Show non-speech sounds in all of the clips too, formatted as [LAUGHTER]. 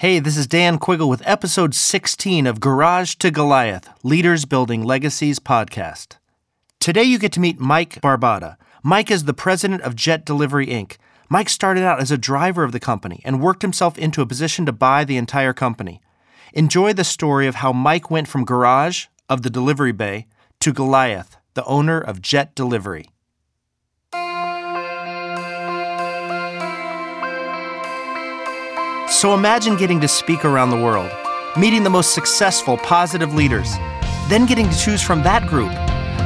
Hey, this is Dan Quiggle with episode 16 of Garage to Goliath Leaders Building Legacies podcast. Today you get to meet Mike Barbata. Mike is the president of Jet Delivery Inc. Mike started out as a driver of the company and worked himself into a position to buy the entire company. Enjoy the story of how Mike went from garage of the delivery bay to Goliath, the owner of Jet Delivery. So imagine getting to speak around the world, meeting the most successful, positive leaders, then getting to choose from that group.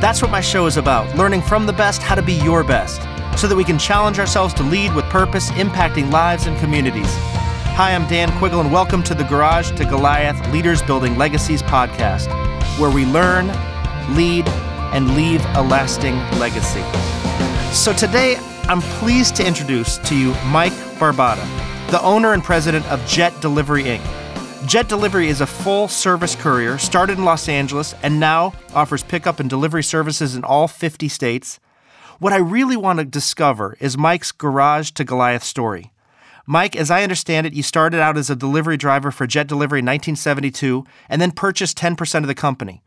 That's what my show is about learning from the best how to be your best, so that we can challenge ourselves to lead with purpose, impacting lives and communities. Hi, I'm Dan Quiggle, and welcome to the Garage to Goliath Leaders Building Legacies podcast, where we learn, lead, and leave a lasting legacy. So today, I'm pleased to introduce to you Mike Barbata the owner and president of Jet Delivery Inc. Jet Delivery is a full service courier started in Los Angeles and now offers pickup and delivery services in all 50 states. What I really want to discover is Mike's Garage to Goliath story. Mike, as I understand it, you started out as a delivery driver for Jet Delivery in 1972 and then purchased 10% of the company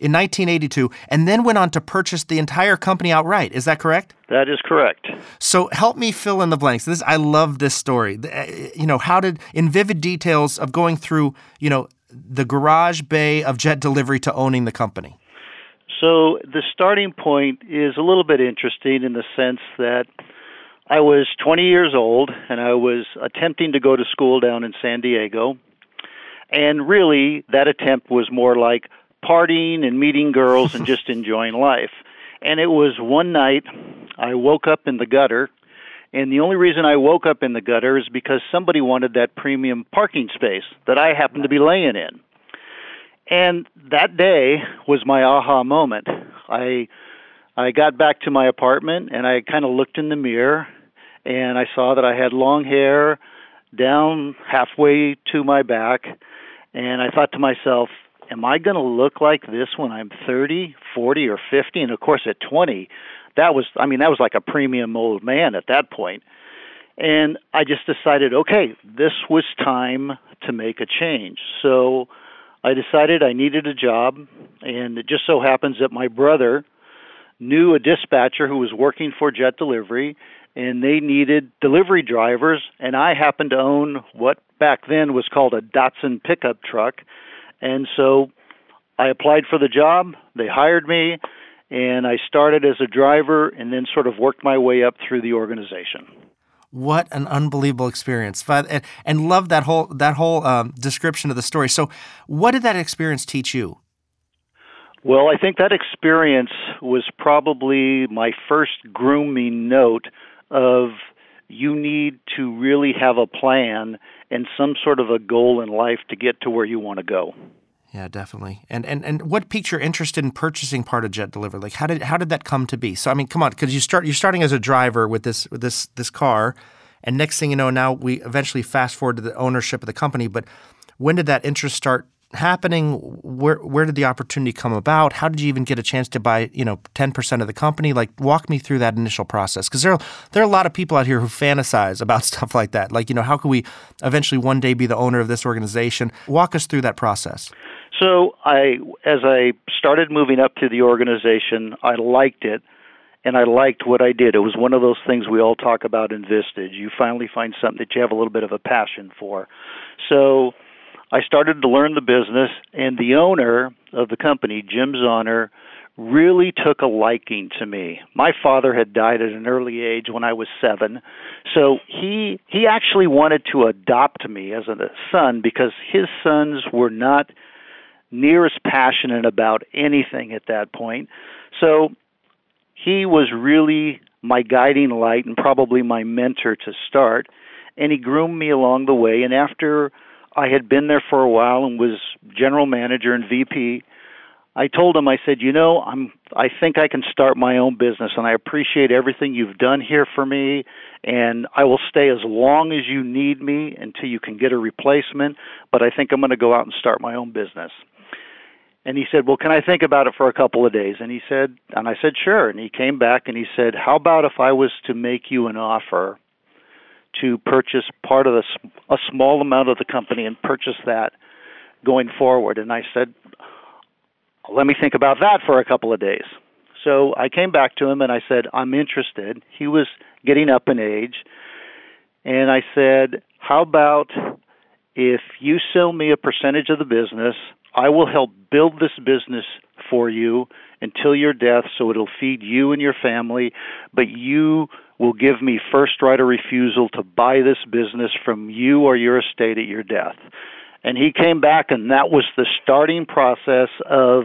in 1982 and then went on to purchase the entire company outright. Is that correct? That is correct. So help me fill in the blanks. This I love this story. Uh, you know, how did in vivid details of going through, you know, the garage bay of jet delivery to owning the company? So the starting point is a little bit interesting in the sense that I was 20 years old and I was attempting to go to school down in San Diego. And really, that attempt was more like partying and meeting girls and [LAUGHS] just enjoying life. And it was one night I woke up in the gutter, and the only reason I woke up in the gutter is because somebody wanted that premium parking space that I happened to be laying in. And that day was my aha moment. I I got back to my apartment and I kind of looked in the mirror and I saw that I had long hair down halfway to my back and I thought to myself, am I going to look like this when I'm 30, 40, or 50? And of course, at 20, that was, I mean, that was like a premium old man at that point. And I just decided, okay, this was time to make a change. So I decided I needed a job, and it just so happens that my brother knew a dispatcher who was working for Jet Delivery, and they needed delivery drivers, and I happened to own what back then was called a Datsun pickup truck and so I applied for the job, they hired me, and I started as a driver and then sort of worked my way up through the organization. What an unbelievable experience! And, and love that whole that whole um, description of the story. So, what did that experience teach you? Well, I think that experience was probably my first grooming note of you need to really have a plan and some sort of a goal in life to get to where you want to go. Yeah, definitely. And and and what piqued your interest in purchasing part of Jet Delivery? Like, how did how did that come to be? So, I mean, come on, because you start you're starting as a driver with this with this this car, and next thing you know, now we eventually fast forward to the ownership of the company. But when did that interest start happening? Where where did the opportunity come about? How did you even get a chance to buy you know ten percent of the company? Like walk me through that initial process because there are, there are a lot of people out here who fantasize about [LAUGHS] stuff like that. Like you know how can we eventually one day be the owner of this organization? Walk us through that process. So I as I started moving up to the organization, I liked it and I liked what I did. It was one of those things we all talk about in Vistage. You finally find something that you have a little bit of a passion for. So I started to learn the business, and the owner of the company, Jim Zahner, really took a liking to me. My father had died at an early age when I was 7. So he he actually wanted to adopt me as a son because his sons were not near as passionate about anything at that point. So he was really my guiding light and probably my mentor to start and he groomed me along the way and after I had been there for a while and was general manager and VP. I told him, I said, you know, I'm, I think I can start my own business, and I appreciate everything you've done here for me, and I will stay as long as you need me until you can get a replacement. But I think I'm going to go out and start my own business. And he said, Well, can I think about it for a couple of days? And he said, and I said, Sure. And he came back and he said, How about if I was to make you an offer to purchase part of the a small amount of the company and purchase that going forward. And I said, let me think about that for a couple of days. So I came back to him and I said, I'm interested. He was getting up in age. And I said, How about if you sell me a percentage of the business? I will help build this business for you until your death so it'll feed you and your family, but you will give me first right of refusal to buy this business from you or your estate at your death. And he came back, and that was the starting process of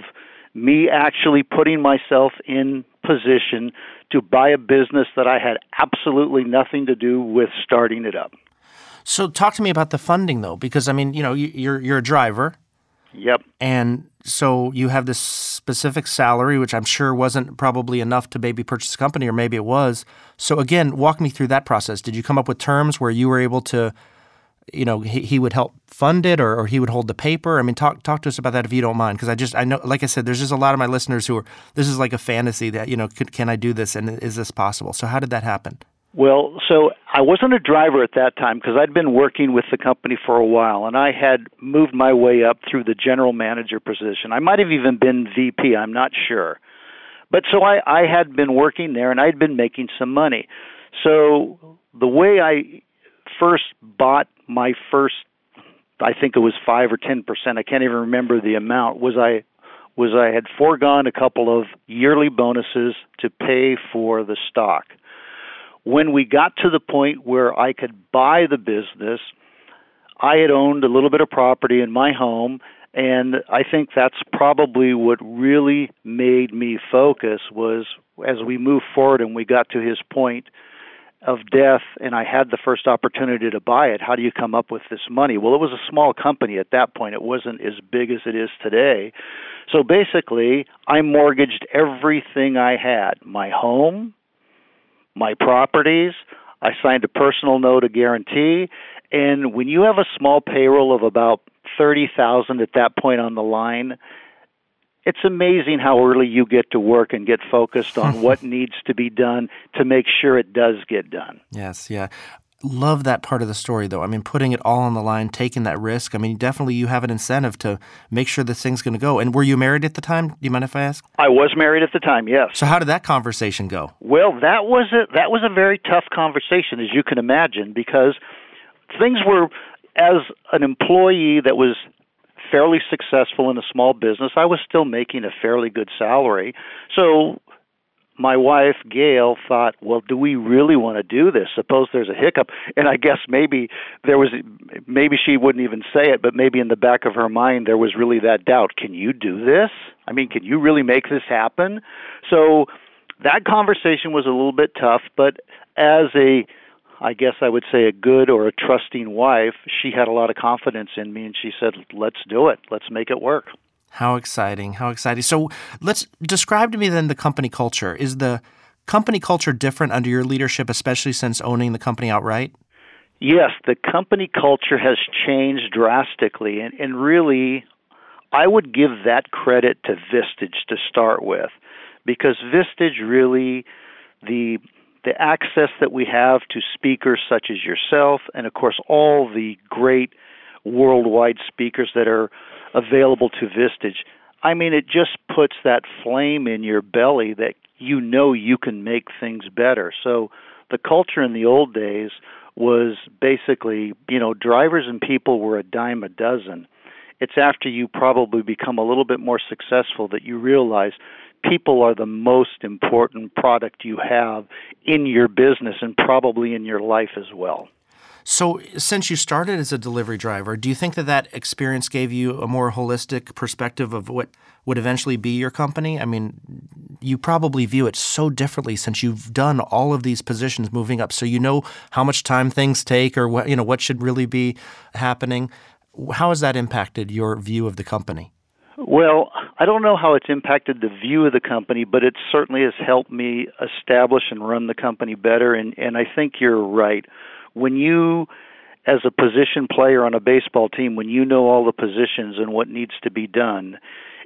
me actually putting myself in position to buy a business that I had absolutely nothing to do with starting it up. So talk to me about the funding though because I mean, you know, you're you're a driver. Yep. And so you have this specific salary which I'm sure wasn't probably enough to maybe purchase a company or maybe it was. So again, walk me through that process. Did you come up with terms where you were able to you know he, he would help fund it or, or he would hold the paper i mean talk talk to us about that if you don't mind because i just i know like i said there's just a lot of my listeners who are this is like a fantasy that you know could, can i do this and is this possible so how did that happen well so i wasn't a driver at that time because i'd been working with the company for a while and i had moved my way up through the general manager position i might have even been vp i'm not sure but so i i had been working there and i'd been making some money so the way i first bought my first I think it was five or ten percent. I can't even remember the amount. Was I was I had foregone a couple of yearly bonuses to pay for the stock. When we got to the point where I could buy the business, I had owned a little bit of property in my home, and I think that's probably what really made me focus was as we moved forward and we got to his point of death and I had the first opportunity to buy it, how do you come up with this money? Well, it was a small company at that point. It wasn't as big as it is today. So basically, I mortgaged everything I had my home, my properties. I signed a personal note, a guarantee. And when you have a small payroll of about 30,000 at that point on the line, it's amazing how early you get to work and get focused on [LAUGHS] what needs to be done to make sure it does get done. Yes, yeah. Love that part of the story, though. I mean, putting it all on the line, taking that risk. I mean, definitely you have an incentive to make sure this thing's going to go. And were you married at the time? Do you mind if I ask? I was married at the time. Yes. So how did that conversation go? Well, that was a that was a very tough conversation, as you can imagine, because things were as an employee that was fairly successful in a small business. I was still making a fairly good salary. So my wife Gail thought, well, do we really want to do this? Suppose there's a hiccup, and I guess maybe there was, maybe she wouldn't even say it, but maybe in the back of her mind there was really that doubt. Can you do this? I mean, can you really make this happen? So that conversation was a little bit tough, but as a I guess I would say a good or a trusting wife, she had a lot of confidence in me and she said, let's do it. Let's make it work. How exciting. How exciting. So let's describe to me then the company culture. Is the company culture different under your leadership, especially since owning the company outright? Yes, the company culture has changed drastically. And, and really, I would give that credit to Vistage to start with because Vistage really the the access that we have to speakers such as yourself, and of course, all the great worldwide speakers that are available to Vistage. I mean, it just puts that flame in your belly that you know you can make things better. So, the culture in the old days was basically, you know, drivers and people were a dime a dozen. It's after you probably become a little bit more successful that you realize people are the most important product you have in your business and probably in your life as well. So, since you started as a delivery driver, do you think that that experience gave you a more holistic perspective of what would eventually be your company? I mean, you probably view it so differently since you've done all of these positions moving up. So you know how much time things take, or what you know what should really be happening. How has that impacted your view of the company? Well, I don't know how it's impacted the view of the company, but it certainly has helped me establish and run the company better. And, and I think you're right. When you, as a position player on a baseball team, when you know all the positions and what needs to be done,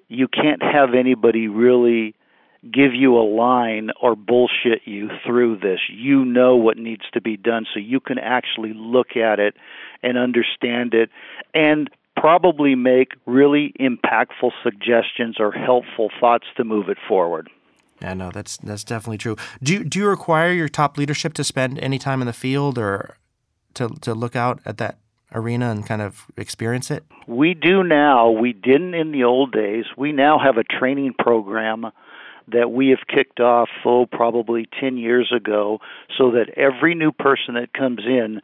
you can't have anybody really give you a line or bullshit you through this. You know what needs to be done so you can actually look at it and understand it and probably make really impactful suggestions or helpful thoughts to move it forward. Yeah, no, that's that's definitely true. Do do you require your top leadership to spend any time in the field or to to look out at that arena and kind of experience it? We do now. We didn't in the old days. We now have a training program that we have kicked off oh probably 10 years ago so that every new person that comes in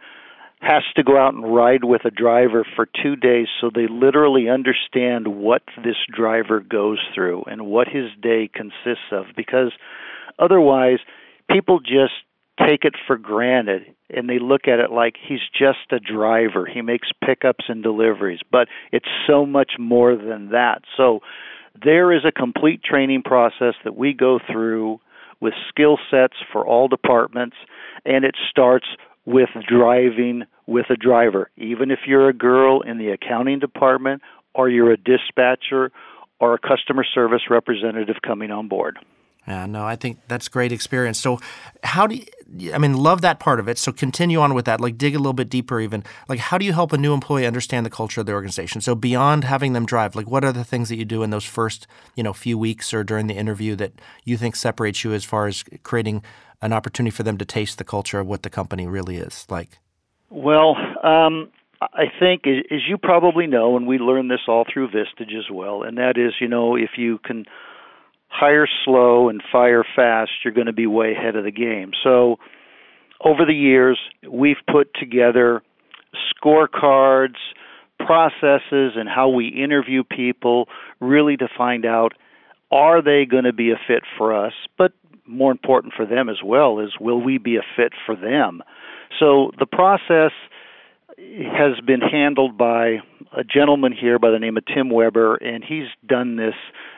has to go out and ride with a driver for 2 days so they literally understand what this driver goes through and what his day consists of because otherwise people just take it for granted and they look at it like he's just a driver. He makes pickups and deliveries, but it's so much more than that. So there is a complete training process that we go through with skill sets for all departments, and it starts with driving with a driver. Even if you're a girl in the accounting department, or you're a dispatcher, or a customer service representative coming on board. Yeah, no, I think that's great experience. So, how do you, I mean, love that part of it. So, continue on with that. Like, dig a little bit deeper, even. Like, how do you help a new employee understand the culture of the organization? So, beyond having them drive, like, what are the things that you do in those first, you know, few weeks or during the interview that you think separates you as far as creating an opportunity for them to taste the culture of what the company really is like? Well, um, I think, as you probably know, and we learned this all through Vistage as well, and that is, you know, if you can hire slow and fire fast, you're going to be way ahead of the game. So, over the years, we've put together scorecards, processes, and how we interview people really to find out are they going to be a fit for us, but more important for them as well is will we be a fit for them? So, the process has been handled by a gentleman here by the name of Tim Weber, and he's done this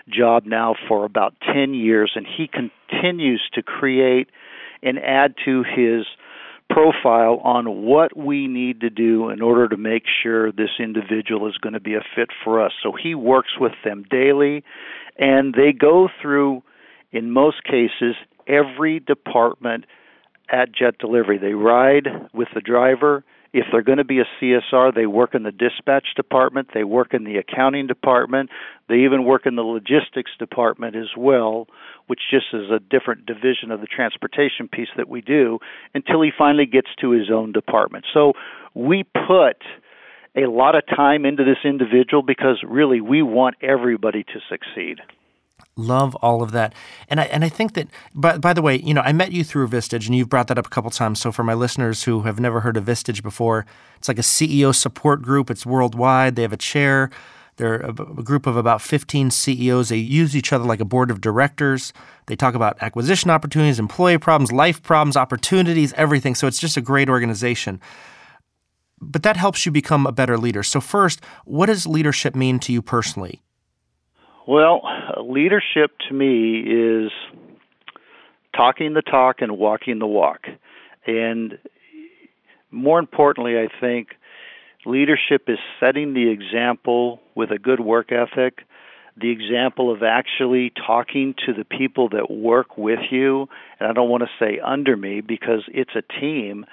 job now for about 10 years, and he continues to create and add to his profile on what we need to do in order to make sure this individual is going to be a fit for us. So he works with them daily, and they go through, in most cases, every department at Jet Delivery. They ride with the driver if they're going to be a CSR, they work in the dispatch department, they work in the accounting department, they even work in the logistics department as well, which just is a different division of the transportation piece that we do, until he finally gets to his own department. So we put a lot of time into this individual because really we want everybody to succeed. Love all of that, and I and I think that. By by the way, you know, I met you through Vistage, and you've brought that up a couple times. So for my listeners who have never heard of Vistage before, it's like a CEO support group. It's worldwide. They have a chair. They're a, a group of about 15 CEOs. They use each other like a board of directors. They talk about acquisition opportunities, employee problems, life problems, opportunities, everything. So it's just a great organization. But that helps you become a better leader. So first, what does leadership mean to you personally? Well, leadership to me is talking the talk and walking the walk. And more importantly, I think leadership is setting the example with a good work ethic, the example of actually talking to the people that work with you. And I don't want to say under me because it's a team.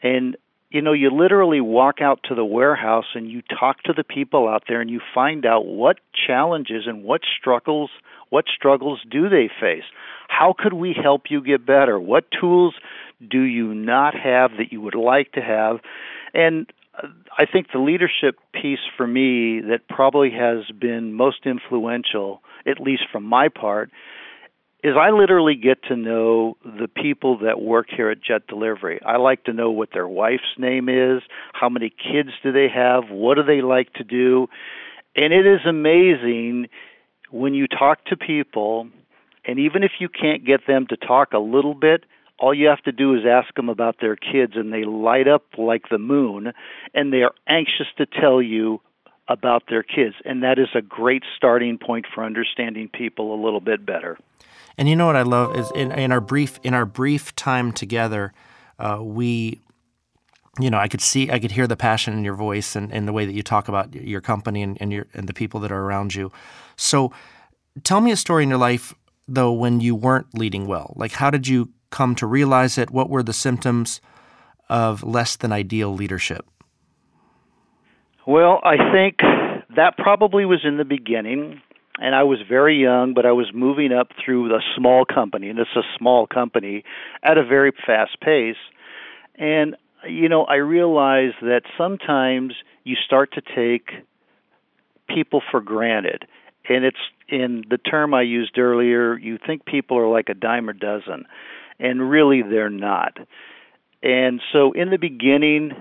And you know, you literally walk out to the warehouse and you talk to the people out there and you find out what challenges and what struggles what struggles do they face? How could we help you get better? What tools do you not have that you would like to have? And uh, I think the leadership piece for me that probably has been most influential, at least from my part, is I literally get to know the people that work here at Jet Delivery. I like to know what their wife's name is, how many kids do they have, what do they like to do. And it is amazing when you talk to people, and even if you can't get them to talk a little bit, all you have to do is ask them about their kids, and they light up like the moon, and they are anxious to tell you about their kids. And that is a great starting point for understanding people a little bit better. And you know what I love is in, in our brief in our brief time together, uh, we, you know, I could see I could hear the passion in your voice and, and the way that you talk about your company and, and your and the people that are around you. So, tell me a story in your life though when you weren't leading well? Like, how did you come to realize it? What were the symptoms of less than ideal leadership? Well, I think that probably was in the beginning, and I was very young, but I was moving up through a small company, and it's a small company at a very fast pace. And, you know, I realized that sometimes you start to take people for granted. And it's in the term I used earlier, you think people are like a dime a dozen, and really they're not. And so in the beginning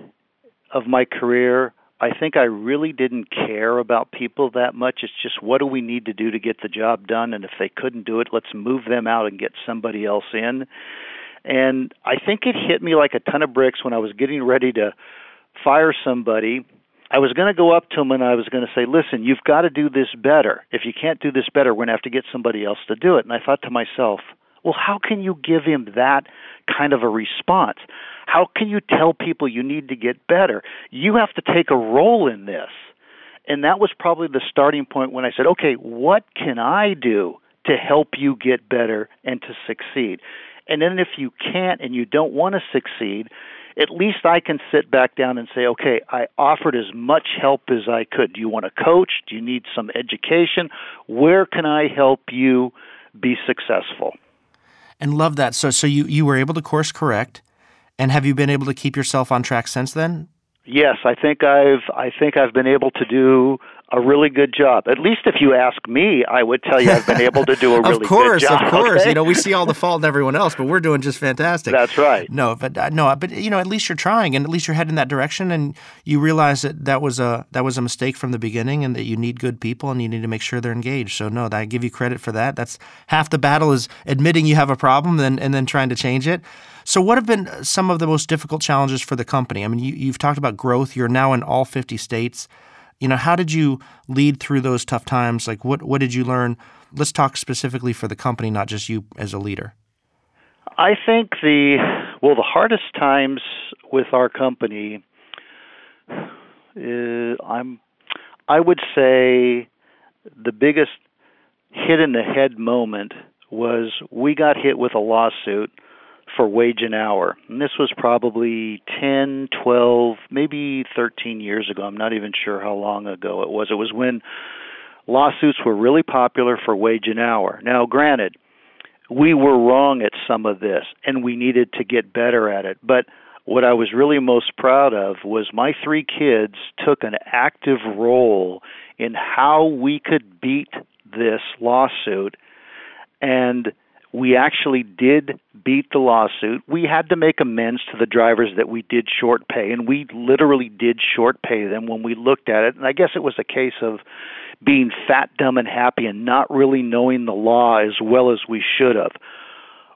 of my career, I think I really didn't care about people that much. It's just what do we need to do to get the job done? And if they couldn't do it, let's move them out and get somebody else in. And I think it hit me like a ton of bricks when I was getting ready to fire somebody. I was going to go up to him and I was going to say, listen, you've got to do this better. If you can't do this better, we're going to have to get somebody else to do it. And I thought to myself, well, how can you give him that kind of a response? How can you tell people you need to get better? You have to take a role in this. And that was probably the starting point when I said, okay, what can I do to help you get better and to succeed? And then if you can't and you don't want to succeed, at least I can sit back down and say, okay, I offered as much help as I could. Do you want a coach? Do you need some education? Where can I help you be successful? And love that. So, so you, you were able to course correct. And have you been able to keep yourself on track since then? Yes, I think I've I think I've been able to do a really good job. At least if you ask me, I would tell you I've been able to do a [LAUGHS] really course, good job. Of course, of okay? Course. You know we see all the fault in everyone else, but we're doing just fantastic. That's right. No, but uh, no, but you know at least you're trying, and at least you're heading that direction, and you realize that that was a that was a mistake from the beginning, and that you need good people, and you need to make sure they're engaged. So no, I give you credit for that. That's half the battle is admitting you have a problem, and and then trying to change it. So, what have been uh, some of the most difficult challenges for the company? I mean, you, have talked about growth. You're now in all 50 states. You know, how did you lead through those tough times? Like, what what did you learn? Let's talk specifically for the company, not just you as a leader. I think the well, the hardest times with our company, is, I'm, I would say, the biggest hit in the head moment was we got hit with a lawsuit for wage and hour. And this was probably 10, 12, maybe 13 years ago. I'm not even sure how long ago it was. It was when lawsuits were really popular for wage and hour. Now, granted, we were wrong at some of this and we needed to get better at it. But what I was really most proud of was my three kids took an active role in how we could beat this lawsuit and we actually did beat the lawsuit. We had to make amends to the drivers that we did short pay, and we literally did short pay them when we looked at it. And I guess it was a case of being fat, dumb, and happy and not really knowing the law as well as we should have.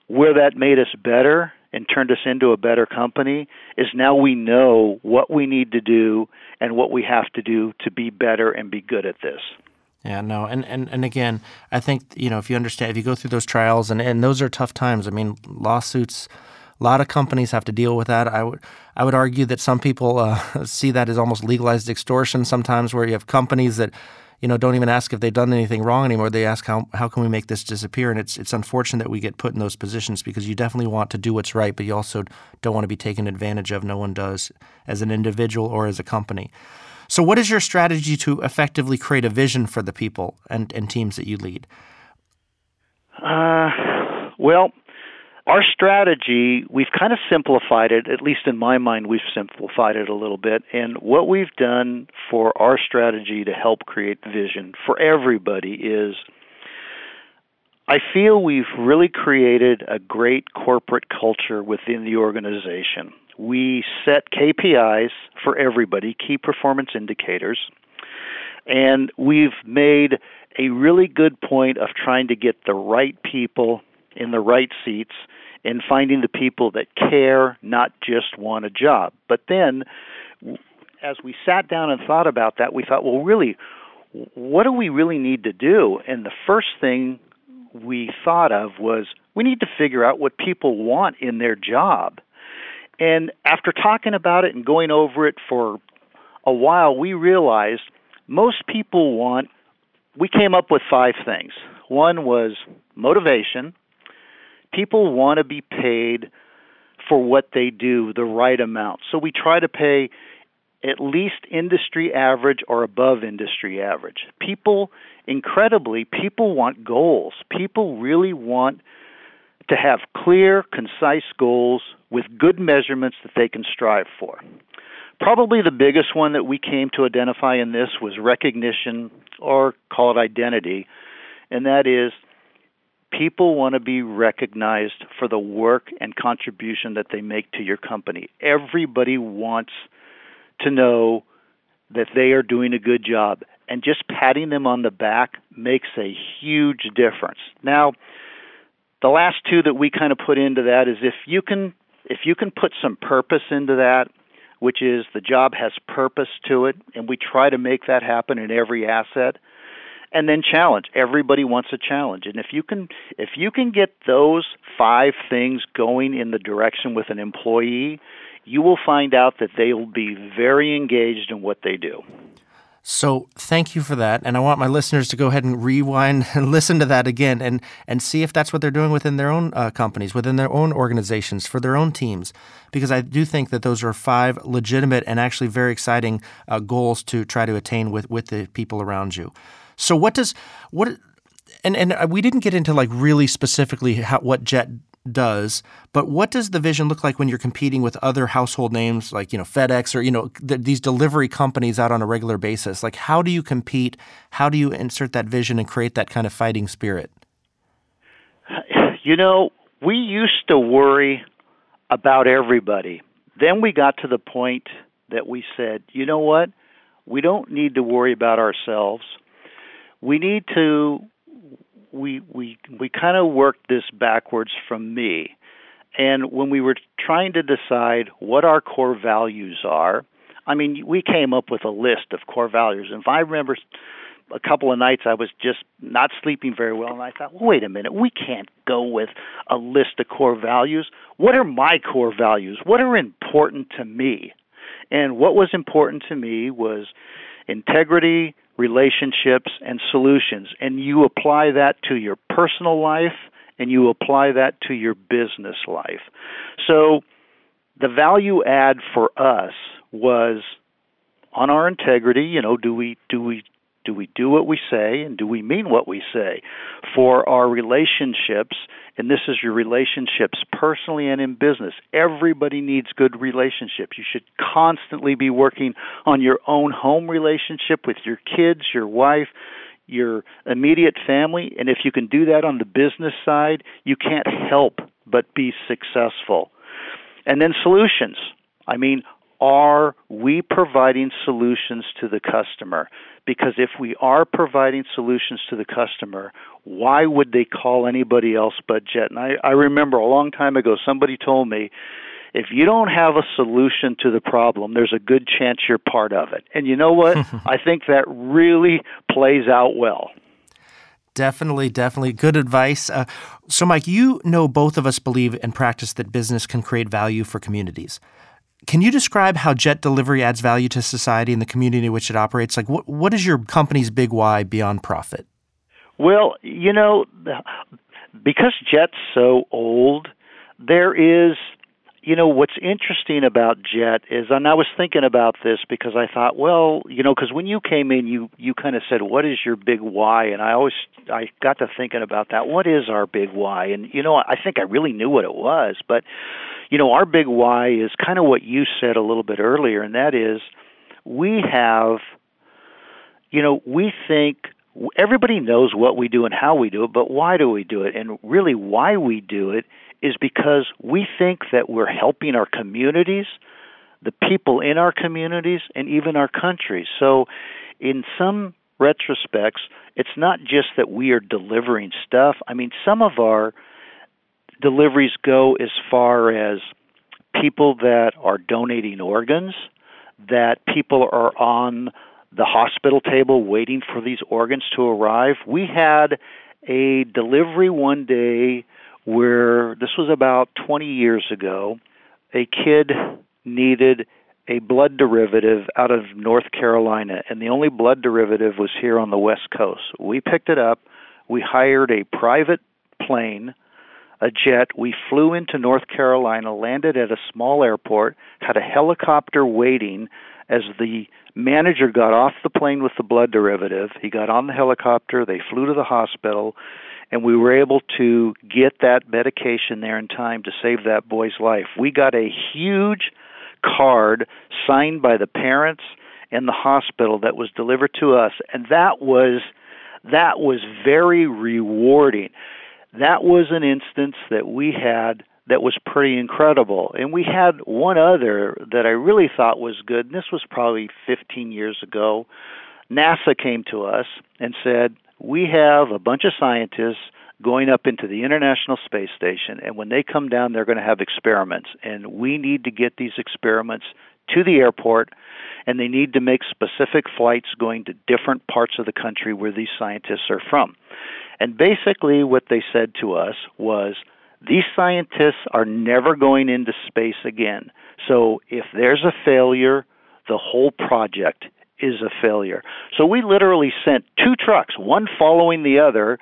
Where that made us better and turned us into a better company is now we know what we need to do and what we have to do to be better and be good at this. Yeah, no, and, and, and again, I think you know if you understand, if you go through those trials, and, and those are tough times. I mean, lawsuits, a lot of companies have to deal with that. I would I would argue that some people uh, [LAUGHS] see that as almost legalized extortion. Sometimes, where you have companies that you know don't even ask if they've done anything wrong anymore. They ask how how can we make this disappear, and it's it's unfortunate that we get put in those positions because you definitely want to do what's right, but you also don't want to be taken advantage of. No one does as an individual or as a company. So, what is your strategy to effectively create a vision for the people and, and teams that you lead? Uh, well, our strategy, we've kind of simplified it, at least in my mind, we've simplified it a little bit. And what we've done for our strategy to help create vision for everybody is I feel we've really created a great corporate culture within the organization we set KPIs for everybody, key performance indicators, and we've made a really good point of trying to get the right people in the right seats and finding the people that care, not just want a job. But then, as we sat down and thought about that, we thought, well, really, what do we really need to do? And the first thing we thought of was we need to figure out what people want in their job. And after talking about it and going over it for a while, we realized most people want, we came up with five things. One was motivation. People want to be paid for what they do the right amount. So we try to pay at least industry average or above industry average. People, incredibly, people want goals. People really want to have clear, concise goals with good measurements that they can strive for. Probably the biggest one that we came to identify in this was recognition, or call it identity, and that is people want to be recognized for the work and contribution that they make to your company. Everybody wants to know that they are doing a good job, and just patting them on the back makes a huge difference. Now, the last two that we kind of put into that is if you can if you can put some purpose into that, which is the job has purpose to it, and we try to make that happen in every asset. And then challenge. Everybody wants a challenge. And if you can if you can get those five things going in the direction with an employee, you will find out that they will be very engaged in what they do. So thank you for that, and I want my listeners to go ahead and rewind [LAUGHS] and listen to that again, and and see if that's what they're doing within their own uh, companies, within their own organizations, for their own teams, because I do think that those are five legitimate and actually very exciting uh, goals to try to attain with with the people around you. So what does what and and uh, we didn't get into like really specifically how, what Jet does, but what does the vision look like when you're competing with other household names like, you know, FedEx or, you know, th- these delivery companies out on a regular basis? Like, how do you compete? How do you insert that vision and create that kind of fighting spirit? [SIGHS] You know, we used to worry about everybody. Then we got to the point that we said, you know what? We don't need to worry about ourselves. We need to we we we kind of worked this backwards from me. And when we were trying to decide what our core values are, I mean, we came up with a list of core values. And if I remember a couple of nights I was just not sleeping very well and I thought, well, wait a minute, we can't go with a list of core values. What are my core values? What are important to me? And what was important to me was integrity, relationships, and solutions. And you apply that to your personal life and you apply that to your business life. So the value add for us was on our integrity, you know, do we do we do we do what we say and do we mean what we say? For our relationships, and this is your relationships personally and in business, everybody needs good relationships. You should constantly be working on your own home relationship with your kids, your wife, your immediate family, and if you can do that on the business side, you can't help but be successful. And then solutions. I mean, are we providing solutions to the customer? Because if we are providing solutions to the customer, why would they call anybody else but Jet? And I, I remember a long time ago somebody told me, if you don't have a solution to the problem, there's a good chance you're part of it. And you know what? [LAUGHS] I think that really plays out well. Definitely, definitely. Good advice. Uh, so, Mike, you know both of us believe and practice that business can create value for communities. Can you describe how Jet Delivery adds value to society and the community in which it operates? Like, what, what is your company's big why beyond profit? Well, you know, because Jet's so old, there is, you know, what's interesting about Jet is, and I was thinking about this because I thought, well, you know, because when you came in, you you kind of said, "What is your big why?" And I always I got to thinking about that. What is our big why? And you know, I think I really knew what it was, but you know, our big why is kind of what you said a little bit earlier, and that is we have, you know, we think everybody knows what we do and how we do it, but why do we do it? And really, why we do it is because we think that we're helping our communities, the people in our communities, and even our country. So, in some retrospects, it's not just that we are delivering stuff. I mean, some of our deliveries go as far as people that are donating organs, that people are on the hospital table waiting for these organs to arrive. We had a delivery one day where this was about 20 years ago. A kid needed a blood derivative out of North Carolina, and the only blood derivative was here on the West Coast. We picked it up, we hired a private plane, a jet. We flew into North Carolina, landed at a small airport, had a helicopter waiting as the manager got off the plane with the blood derivative. He got on the helicopter, they flew to the hospital, and we were able to get that medication there in time to save that boy's life. We got a huge card signed by the parents and the hospital that was delivered to us and that was that was very rewarding. That was an instance that we had that was pretty incredible. And we had one other that I really thought was good, and this was probably 15 years ago. NASA came to us and said, We have a bunch of scientists going up into the International Space Station, and when they come down, they're going to have experiments. And we need to get these experiments to the airport, and they need to make specific flights going to different parts of the country where these scientists are from. And basically, what they said to us was, these scientists are never going into space again. So if there's a failure, the whole project is a failure. So we literally sent two trucks, one following the other,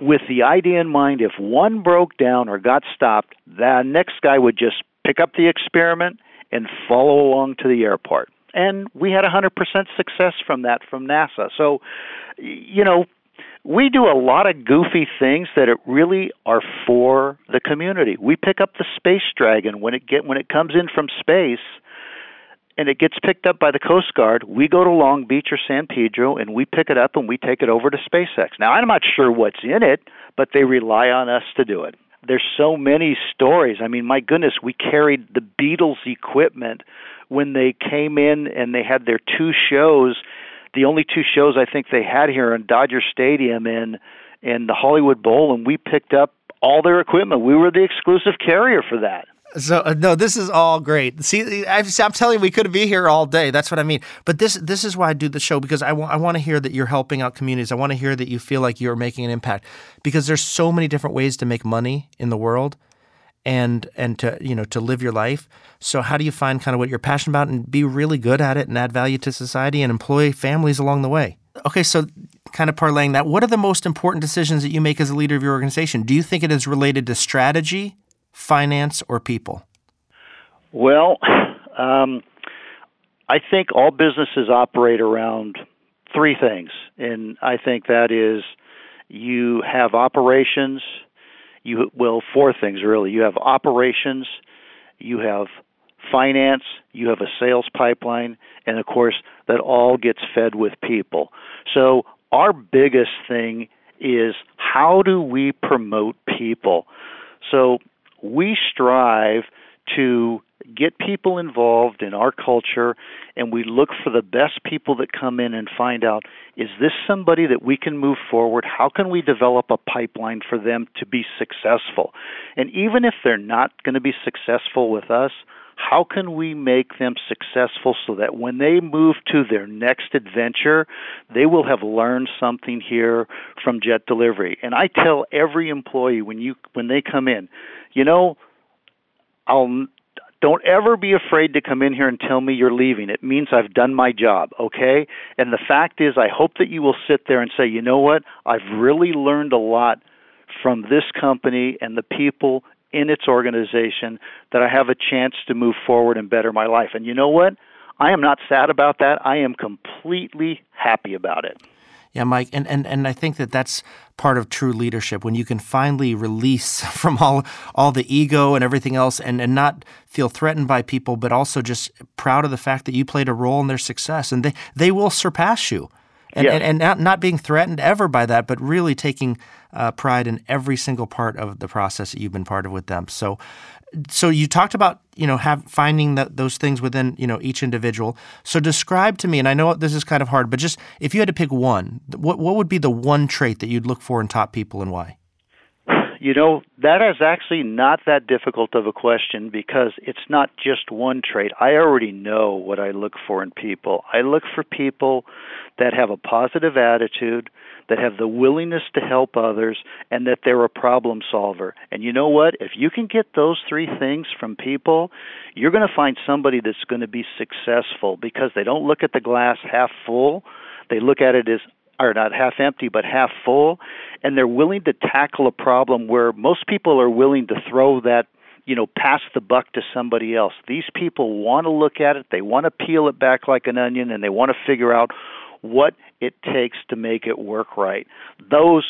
with the idea in mind if one broke down or got stopped, the next guy would just pick up the experiment and follow along to the airport. And we had 100% success from that from NASA. So, you know, we do a lot of goofy things that it really are for the community. We pick up the space dragon when it get when it comes in from space and it gets picked up by the Coast Guard. We go to Long Beach or San Pedro and we pick it up and we take it over to SpaceX. Now, I'm not sure what's in it, but they rely on us to do it. There's so many stories. I mean, my goodness, we carried the Beatles equipment when they came in and they had their two shows the only two shows I think they had here in Dodger Stadium and in the Hollywood Bowl, and we picked up all their equipment. We were the exclusive carrier for that. So uh, no, this is all great. See, I, am telling you, we could be here all day. That's what I mean. But this this is why I do the show because I want I want to hear that you're helping out communities. I want to hear that you feel like you're making an impact because there's so many different ways to make money in the world and and to you know to live your life. So how do you find kind of what you're passionate about and be really good at it and add value to society and employ families along the way? Okay, so kind of parlaying that, what are the most important decisions that you make as a leader of your organization? Do you think it is related to strategy, finance, or people? Well, um, I think all businesses operate around three things, and I think that is you have operations, you well four things really. You have operations, you have finance, you have a sales pipeline, and of course that all gets fed with people. So our biggest thing is how do we promote people? So we strive to get people involved in our culture and we look for the best people that come in and find out is this somebody that we can move forward how can we develop a pipeline for them to be successful and even if they're not going to be successful with us how can we make them successful so that when they move to their next adventure, they will have learned something here from Jet Delivery? And I tell every employee when you when they come in, you know, I'll don't ever be afraid to come in here and tell me you're leaving. It means I've done my job, okay? And the fact is, I hope that you will sit there and say, you know what? I've really learned a lot from this company and the people in its organization that I have a chance to move forward and better my life. And you know what? I am not sad about that. I am completely happy about it. Yeah, Mike, and, and, and I think that that's part of true leadership when you can finally release [LAUGHS] from all all the ego and everything else and, and not feel threatened by people, but also just proud of the fact that you played a role in their success and they, they will surpass you. And, and, and, not, not being threatened ever by that, but really taking uh, pride in every single part of the process that you've been part of with them. So so you talked about you know have finding that those things within you know each individual. So describe to me and i know this is kind of hard but just if you had to pick one what what would be the one trait that you'd look for in top people and why you know that is actually not that difficult of a question because it's not just one trait i already know what i look for in people i look for people that have a positive attitude that have the willingness to help others, and that they're a problem solver. And you know what? If you can get those three things from people, you're going to find somebody that's going to be successful because they don't look at the glass half full. They look at it as are not half empty but half full and they're willing to tackle a problem where most people are willing to throw that you know pass the buck to somebody else. These people want to look at it they want to peel it back like an onion and they want to figure out what it takes to make it work right. Those,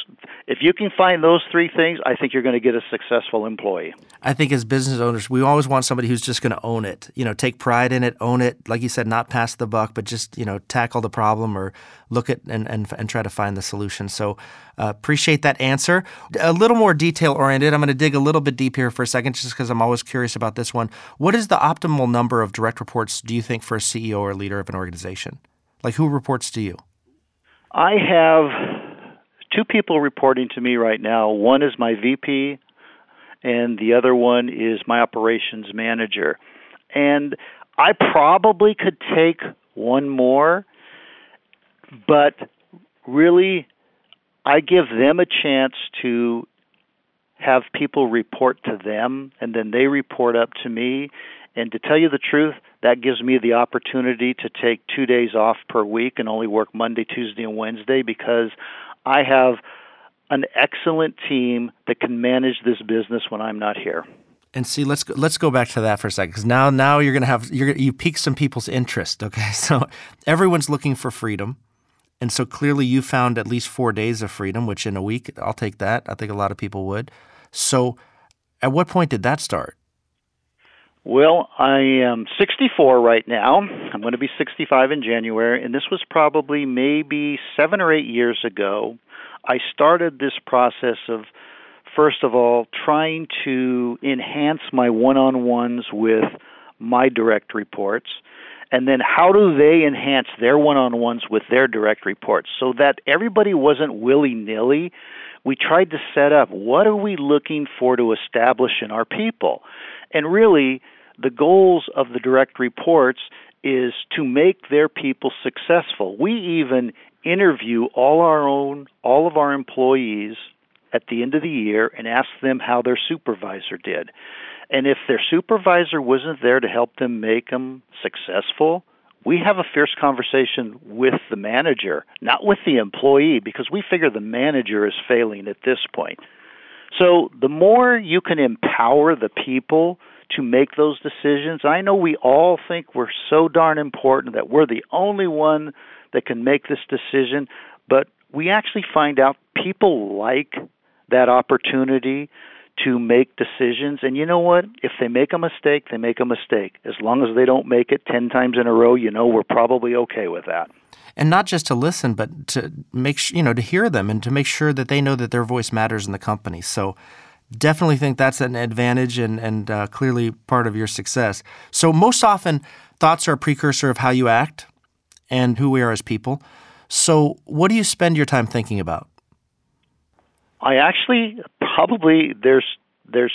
if you can find those three things, I think you're going to get a successful employee. I think as business owners, we always want somebody who's just going to own it. You know, take pride in it, own it. Like you said, not pass the buck, but just you know tackle the problem or look at and and, and try to find the solution. So uh, appreciate that answer. A little more detail oriented. I'm going to dig a little bit deep here for a second, just because I'm always curious about this one. What is the optimal number of direct reports do you think for a CEO or leader of an organization? Like who reports to you? I have two people reporting to me right now. One is my VP, and the other one is my operations manager. And I probably could take one more, but really, I give them a chance to have people report to them, and then they report up to me. And to tell you the truth, that gives me the opportunity to take two days off per week and only work Monday, Tuesday, and Wednesday because I have an excellent team that can manage this business when I'm not here. And see, let's go, let's go back to that for a second because now now you're gonna have you're you pique some people's interest. [LAUGHS] Okay, so everyone's looking for freedom, and so clearly you found at least four days of freedom, which in a week I'll take that. I think a lot of people would. So, at what point did that start? Well, I am 64 right now. I'm going to be 65 in January, and this was probably maybe seven or eight years ago. I started this process of, first of all, trying to enhance my one on ones with my direct reports, and then how do they enhance their one on ones with their direct reports so that everybody wasn't willy nilly. We tried to set up what are we looking for to establish in our people? And really, the goals of the direct reports is to make their people successful. We even interview all our own, all of our employees at the end of the year and ask them how their supervisor did. And if their supervisor wasn't there to help them make them successful, we have a fierce conversation with the manager, not with the employee, because we figure the manager is failing at this point. So the more you can empower the people to make those decisions. I know we all think we're so darn important that we're the only one that can make this decision, but we actually find out people like that opportunity to make decisions. And you know what? If they make a mistake, they make a mistake. As long as they don't make it 10 times in a row, you know we're probably okay with that. And not just to listen, but to make you know to hear them and to make sure that they know that their voice matters in the company. So definitely think that's an advantage and, and uh, clearly part of your success. So, most often, thoughts are a precursor of how you act and who we are as people. So, what do you spend your time thinking about? I actually probably there's there's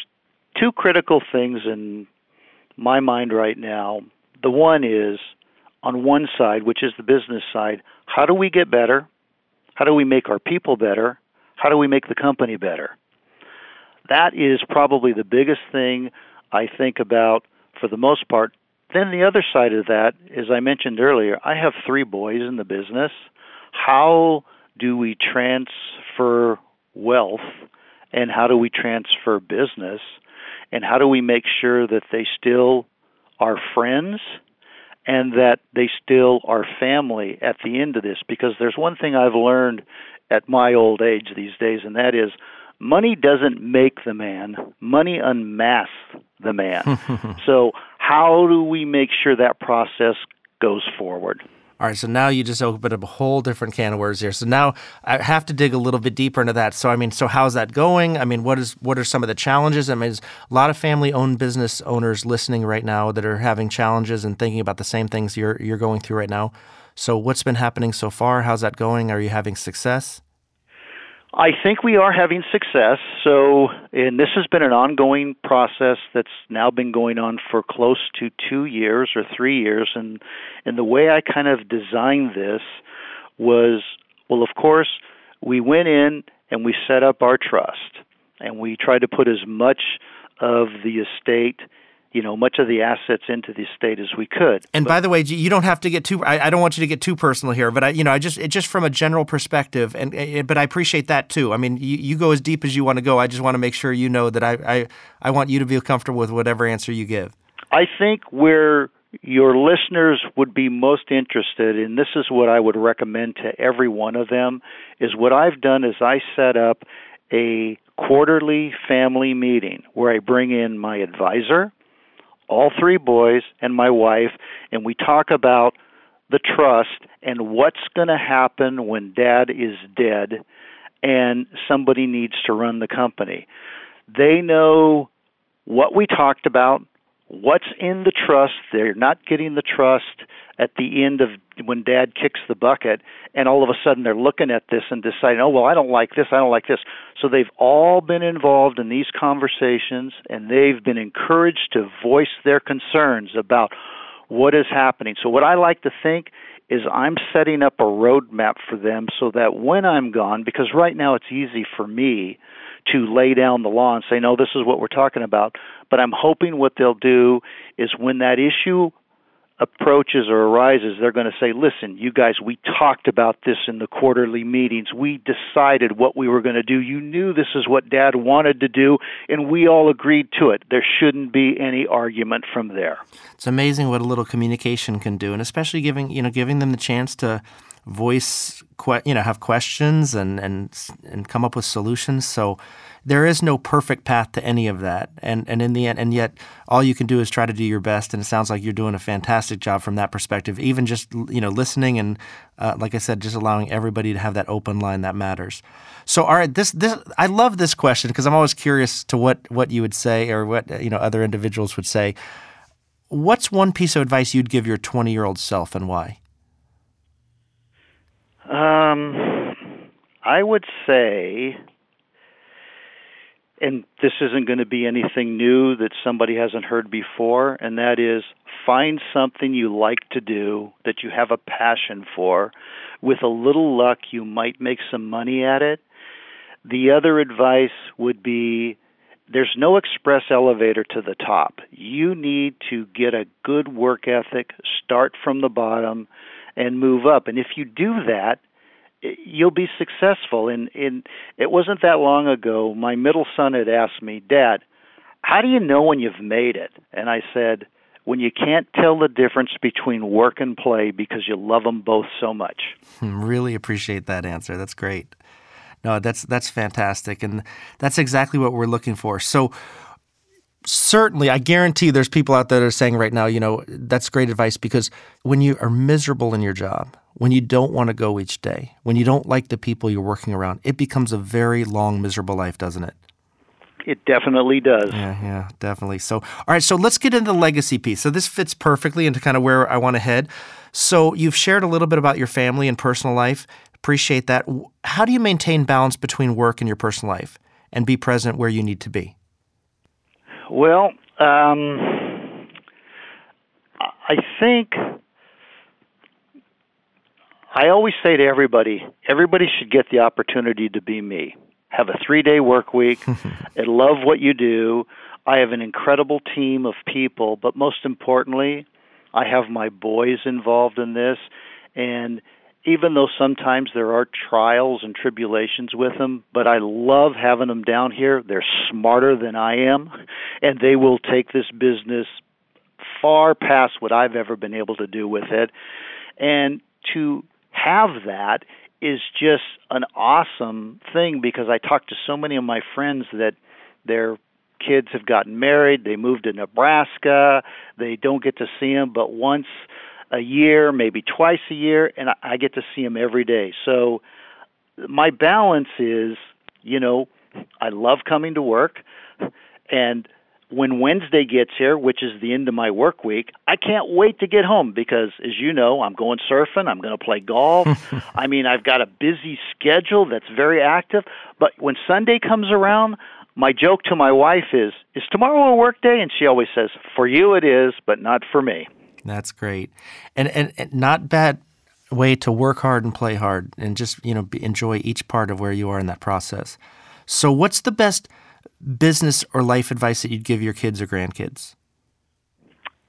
two critical things in my mind right now. The one is on one side, which is the business side, how do we get better? How do we make our people better? How do we make the company better? That is probably the biggest thing I think about for the most part. Then the other side of that, as I mentioned earlier, I have three boys in the business. How do we transfer wealth and how do we transfer business and how do we make sure that they still are friends and that they still are family at the end of this because there's one thing I've learned at my old age these days and that is money doesn't make the man, money unmasks the man. [LAUGHS] so, how do we make sure that process goes forward? All right, so now you just opened up a whole different can of worms here. So now I have to dig a little bit deeper into that. So I mean, so how's that going? I mean, what is what are some of the challenges? I mean, there's a lot of family-owned business owners listening right now that are having challenges and thinking about the same things you're you're going through right now. So what's been happening so far? How's that going? Are you having success? I think we are having success. So, and this has been an ongoing process that's now been going on for close to two years or three years. And and the way I kind of designed this was, well, of course, we went in and we set up our trust, and we tried to put as much of the estate you know much of the assets into the state as we could. And but, by the way, you don't have to get too. I, I, don't want you to get too personal here, but I, you know, I just it just from a general perspective, and it, but I appreciate that too. I mean, you, you go as deep as you want to go. I just want to make sure you know that I, I I want you to feel comfortable with whatever answer you give. I think where your listeners would be most interested, and this is what I would recommend to every one of them, is what I've done is I set up a quarterly family meeting where I bring in my advisor, all three boys, and my wife, and we talk about the trust and what's going to happen when dad is dead and somebody needs to run the company. They know what we talked about, what's in the trust. They're not getting the trust at the end of when dad kicks the bucket and all of a sudden they're looking at this and deciding, "Oh, well, I don't like this. I don't like this." So they've all been involved in these conversations and they've been encouraged to voice their concerns about what is happening. So what I like to think is I'm setting up a roadmap for them so that when I'm gone, because right now it's easy for me to lay down the law and say, no, this is what we're talking about. But I'm hoping what they'll do is when that issue approaches or arises, they're going to say, listen, you guys, we talked about this in the quarterly meetings. We decided what we were going to do. You knew this is what dad wanted to do, and we all agreed to it. There shouldn't be any argument from there. It's amazing what a little communication can do, and especially giving, you know, giving them the chance to voice, you know, have questions and, and, and come up with solutions. So, there is no perfect path to any of that. And and in the end and yet all you can do is try to do your best and it sounds like you're doing a fantastic job from that perspective. Even just you know listening and uh, like I said just allowing everybody to have that open line that matters. So all right, this this I love this question because I'm always curious to what what you would say or what you know other individuals would say. What's one piece of advice you'd give your 20-year-old self and why? Um I would say and this isn't going to be anything new that somebody hasn't heard before, and that is find something you like to do that you have a passion for. With a little luck, you might make some money at it. The other advice would be there's no express elevator to the top. You need to get a good work ethic, start from the bottom, and move up. And if you do that, you'll be successful. And in it wasn't that long ago, my middle son had asked me, "Dad, how do you know when you've made it?" And I said, "When you can't tell the difference between work and play because you love them both so much." Hmm, really appreciate that answer. That's great. No, that's that's fantastic, and that's exactly what we're looking for. So certainly, I guarantee there's people out there that are saying right now, you know, that's great advice because when you are miserable in your job, when you don't want to go each day, when you don't like the people you're working around, it becomes a very long, miserable life, doesn't it? It definitely does. Yeah, yeah, definitely. So, all right, so let's get into the legacy piece. So, this fits perfectly into kind of where I want to head. So, you've shared a little bit about your family and personal life. Appreciate that. How do you maintain balance between work and your personal life and be present where you need to be? Well, um, I think I always say to everybody, everybody should get the opportunity to be me. Have a three day work week [LAUGHS] love what you do. I have an incredible team of people, but most importantly, I have my boys involved in this. And even though sometimes there are trials and tribulations with them, but I love having them down here. They're smarter than I am, and they will take this business far past what I've ever been able to do with it. And to have that is just an awesome thing because I talk to so many of my friends that their kids have gotten married, they moved to Nebraska, they don't get to see them but once a year, maybe twice a year, and I get to see them every day. So my balance is, you know, I love coming to work, and when Wednesday gets here, which is the end of my work week, I can't wait to get home because, as you know, I'm going surfing, I'm going to play golf. [LAUGHS] I mean, I've got a busy schedule that's very active. But when Sunday comes around, my joke to my wife is, Is tomorrow a work day? And she always says, For you it is, but not for me. That's great, and and, and not bad way to work hard and play hard, and just you know be, enjoy each part of where you are in that process. So, what's the best business or life advice that you'd give your kids or grandkids?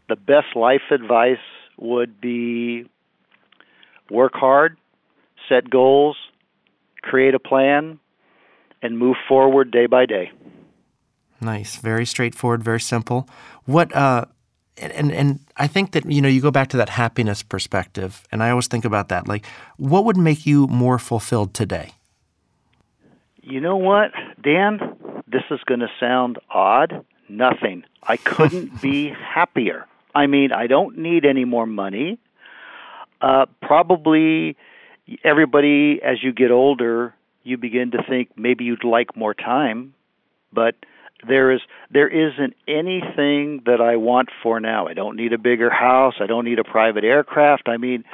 the best life advice would be work hard, set goals, create a plan, and move forward day by day. Nice, very straightforward, very simple. What uh, and and I think that you know you go back to that happiness perspective, and I always think about that. Like, what would make you more fulfilled today? You know what, Dan? This is going to sound odd. Nothing. I couldn't [LAUGHS] be happier. I mean, I don't need any more money. Uh, probably everybody, as you get older, you begin to think maybe you'd like more time, but there is there isn't anything that I want for now. I don't need a bigger house. I don't need a private aircraft. I mean,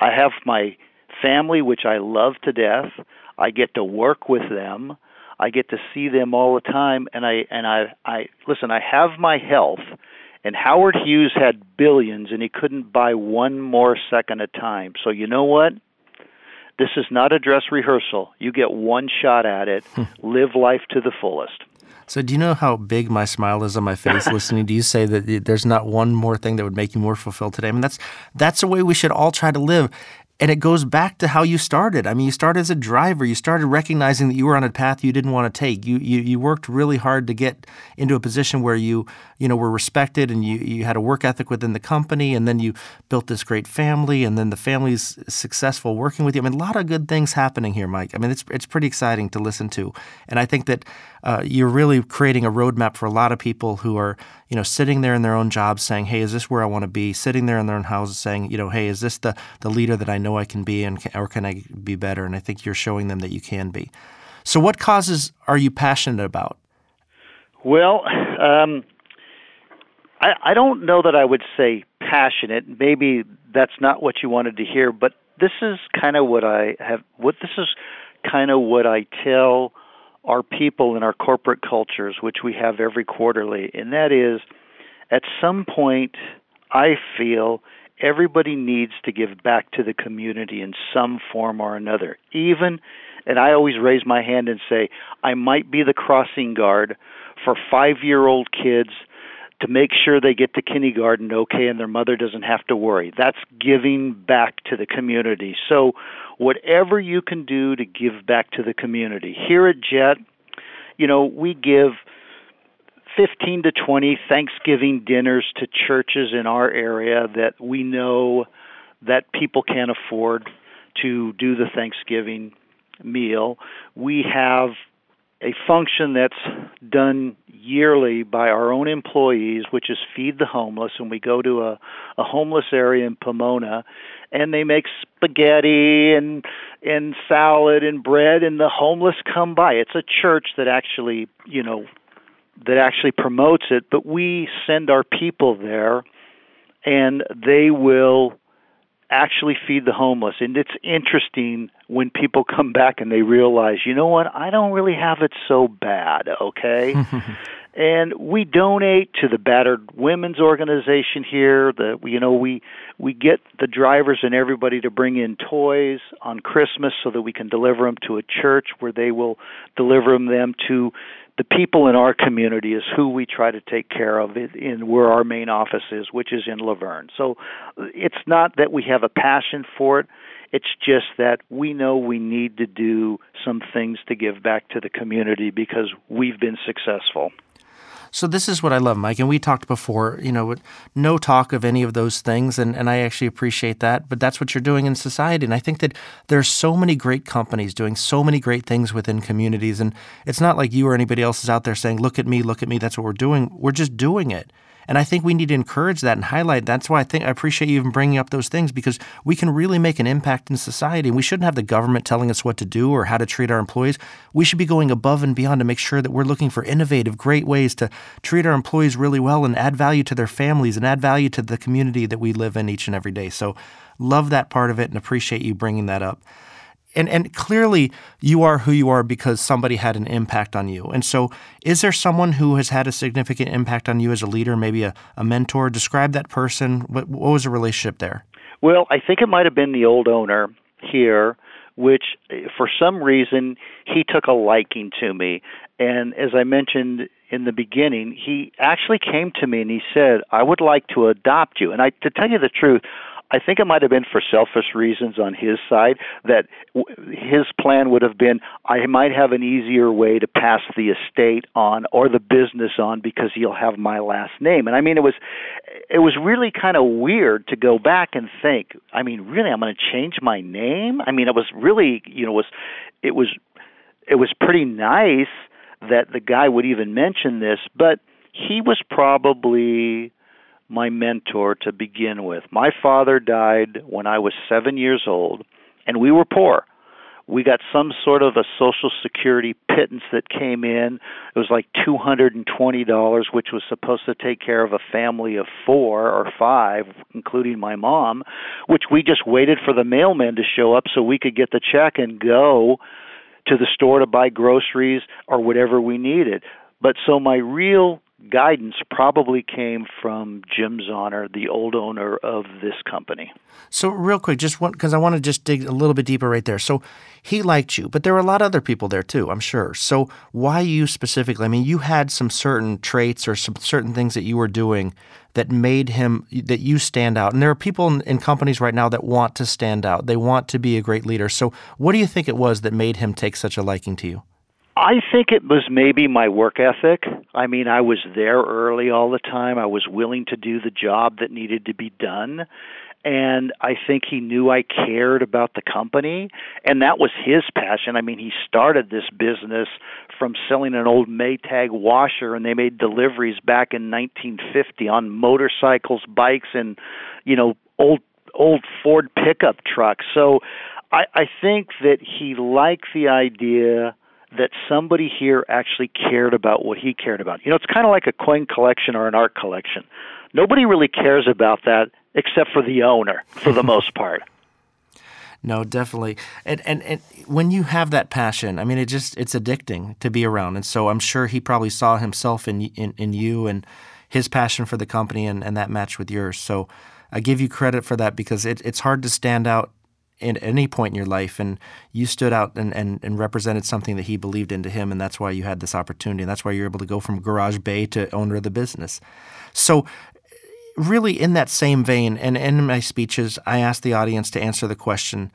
I have my family, which I love to death. I get to work with them. I get to see them all the time, and I and I I listen. I have my health, and Howard Hughes had billions, and he couldn't buy one more second of time. So you know what? This is not a dress rehearsal. You get one shot at it. Hmm. Live life to the fullest. So, do you know how big my smile is on my face [LAUGHS] listening to you say that there's not one more thing that would make you more fulfilled today? I mean, that's that's the way we should all try to live. And it goes back to how you started. I mean, you started as a driver. You started recognizing that you were on a path you didn't want to take. You, you, you worked really hard to get into a position where you, you know, were respected and you, you had a work ethic within the company. And then you built this great family. And then the family's successful working with you. I mean, a lot of good things happening here, Mike. I mean, it's, it's pretty exciting to listen to. And I think that uh, you're really creating a roadmap for a lot of people who are, you know, sitting there in their own jobs saying, hey, is this where I want to be? Sitting there in their own houses saying, you know, hey, is this the, the leader that I know I can be and or can I be better? And I think you're showing them that you can be. So what causes are you passionate about? Well, um, I, I don't know that I would say passionate. Maybe that's not what you wanted to hear, but this is kind of what I have. What this is kind of what I tell our people in our corporate cultures, which we have every quarterly, and that is at some point, I feel everybody needs to give back to the community in some form or another. Even, and I always raise my hand and say, I might be the crossing guard for five year old kids to make sure they get to kindergarten okay and their mother doesn't have to worry. That's giving back to the community. So, whatever you can do to give back to the community. Here at JET, you know, we give 15 to 20 Thanksgiving dinners to churches in our area that we know that people can't afford to do the Thanksgiving meal. We have a function that's done yearly by our own employees, which is feed the homeless, and we go to a, a homeless area in Pomona, and they make spaghetti and and salad and bread, and the homeless come by. It's a church that actually, you know, that actually promotes it, but we send our people there, and they will actually feed the homeless. And it's interesting when people come back and they realize, you know what, I don't really have it so bad, okay? [LAUGHS] and we donate to the battered women's organization here. The you know, we we get the drivers and everybody to bring in toys on Christmas so that we can deliver them to a church where they will deliver them to the people in our community is who we try to take care of in where our main office is, which is in La Verne. So it's not that we have a passion for it. It's just that we know we need to do some things to give back to the community because we've been successful. So this is what I love, Mike. And we talked before, you know, no talk of any of those things. And, and I actually appreciate that. But that's what you're doing in society. And I think that there's so many great companies doing so many great things within communities. And it's not like you or anybody else is out there saying, look at me, look at me. That's what we're doing. We're just doing it. And I think we need to encourage that and highlight. That's why I think I appreciate you even bringing up those things because we can really make an impact in society. And we shouldn't have the government telling us what to do or how to treat our employees. We should be going above and beyond to make sure that we're looking for innovative, great ways to treat our employees really well and add value to their families and add value to the community that we live in each and every day. So, love that part of it and appreciate you bringing that up and and clearly you are who you are because somebody had an impact on you. And so, is there someone who has had a significant impact on you as a leader, maybe a, a mentor? Describe that person. What, what was the relationship there? Well, I think it might have been the old owner here which for some reason he took a liking to me. And as I mentioned in the beginning, he actually came to me and he said, "I would like to adopt you." And I to tell you the truth, I think it might have been for selfish reasons on his side that his plan would have been I might have an easier way to pass the estate on or the business on because he'll have my last name. And I mean it was it was really kind of weird to go back and think, I mean, really I'm going to change my name? I mean, it was really, you know, was it was it was pretty nice that the guy would even mention this, but he was probably my mentor to begin with. My father died when I was seven years old, and we were poor. We got some sort of a social security pittance that came in. It was like $220, which was supposed to take care of a family of four or five, including my mom, which we just waited for the mailman to show up so we could get the check and go to the store to buy groceries or whatever we needed. But so my real guidance probably came from Jim Zahner, the old owner of this company. So, real quick, just because I want to just dig a little bit deeper right there. So, he liked you, but there were a lot of other people there too, I'm sure. So, why you specifically? I mean, you had some certain traits or some certain things that you were doing that made him that you stand out. And there are people in, in companies right now that want to stand out. They want to be a great leader. So, what do you think it was that made him take such a liking to you? I think it was maybe my work ethic. I mean, I was there early all the time. I was willing to do the job that needed to be done. And I think he knew I cared about the company, and that was his passion. I mean, he started this business from selling an old Maytag washer, and they made deliveries back in 1950 on motorcycles, bikes, and you know, old old Ford pickup trucks. So, I, I think that he liked the idea that somebody here actually cared about what he cared about. You know, it's kind of like a coin collection or an art collection. Nobody really cares about that except for the owner for the [LAUGHS] most part. No, definitely. And, and and when you have that passion, I mean, it just it's addicting to be around. And so I'm sure he probably saw himself in in, in you and his passion for the company and, and that match with yours. So I give you credit for that because it, it's hard to stand out at any point in your life and you stood out and, and, and represented something that he believed into him and that's why you had this opportunity and that's why you're able to go from garage bay to owner of the business. So really in that same vein and in my speeches i ask the audience to answer the question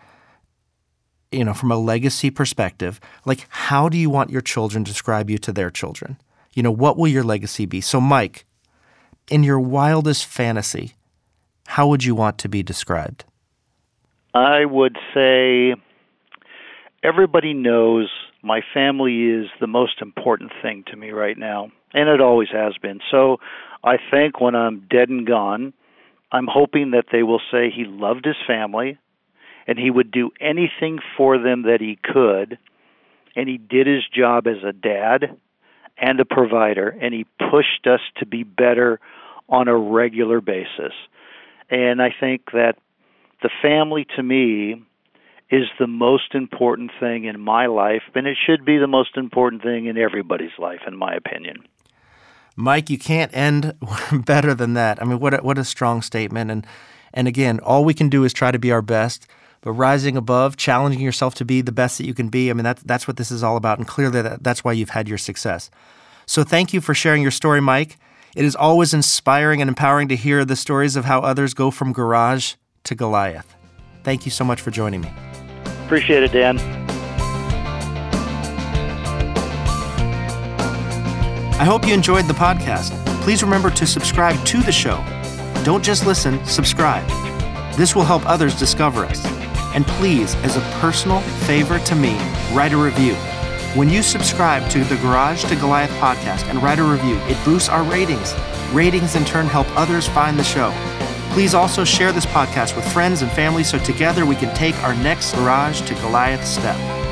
you know from a legacy perspective like how do you want your children to describe you to their children? You know what will your legacy be? So mike in your wildest fantasy how would you want to be described I would say everybody knows my family is the most important thing to me right now, and it always has been. So I think when I'm dead and gone, I'm hoping that they will say he loved his family and he would do anything for them that he could, and he did his job as a dad and a provider, and he pushed us to be better on a regular basis. And I think that the family to me is the most important thing in my life, and it should be the most important thing in everybody's life, in my opinion. Mike, you can't end [LAUGHS] better than that. I mean, what a, what a strong statement. And and again, all we can do is try to be our best, but rising above, challenging yourself to be the best that you can be. I mean, that's that's what this is all about, and clearly that, that's why you've had your success. So thank you for sharing your story, Mike. It is always inspiring and empowering to hear the stories of how others go from garage to Goliath. Thank you so much for joining me. Appreciate it, Dan. I hope you enjoyed the podcast. Please remember to subscribe to the show. Don't just listen, subscribe. This will help others discover us. And please, as a personal favor to me, write a review. When you subscribe to the Garage to Goliath podcast and write a review, it boosts our ratings. Ratings in turn help others find the show. Please also share this podcast with friends and family so together we can take our next Garage to Goliath step.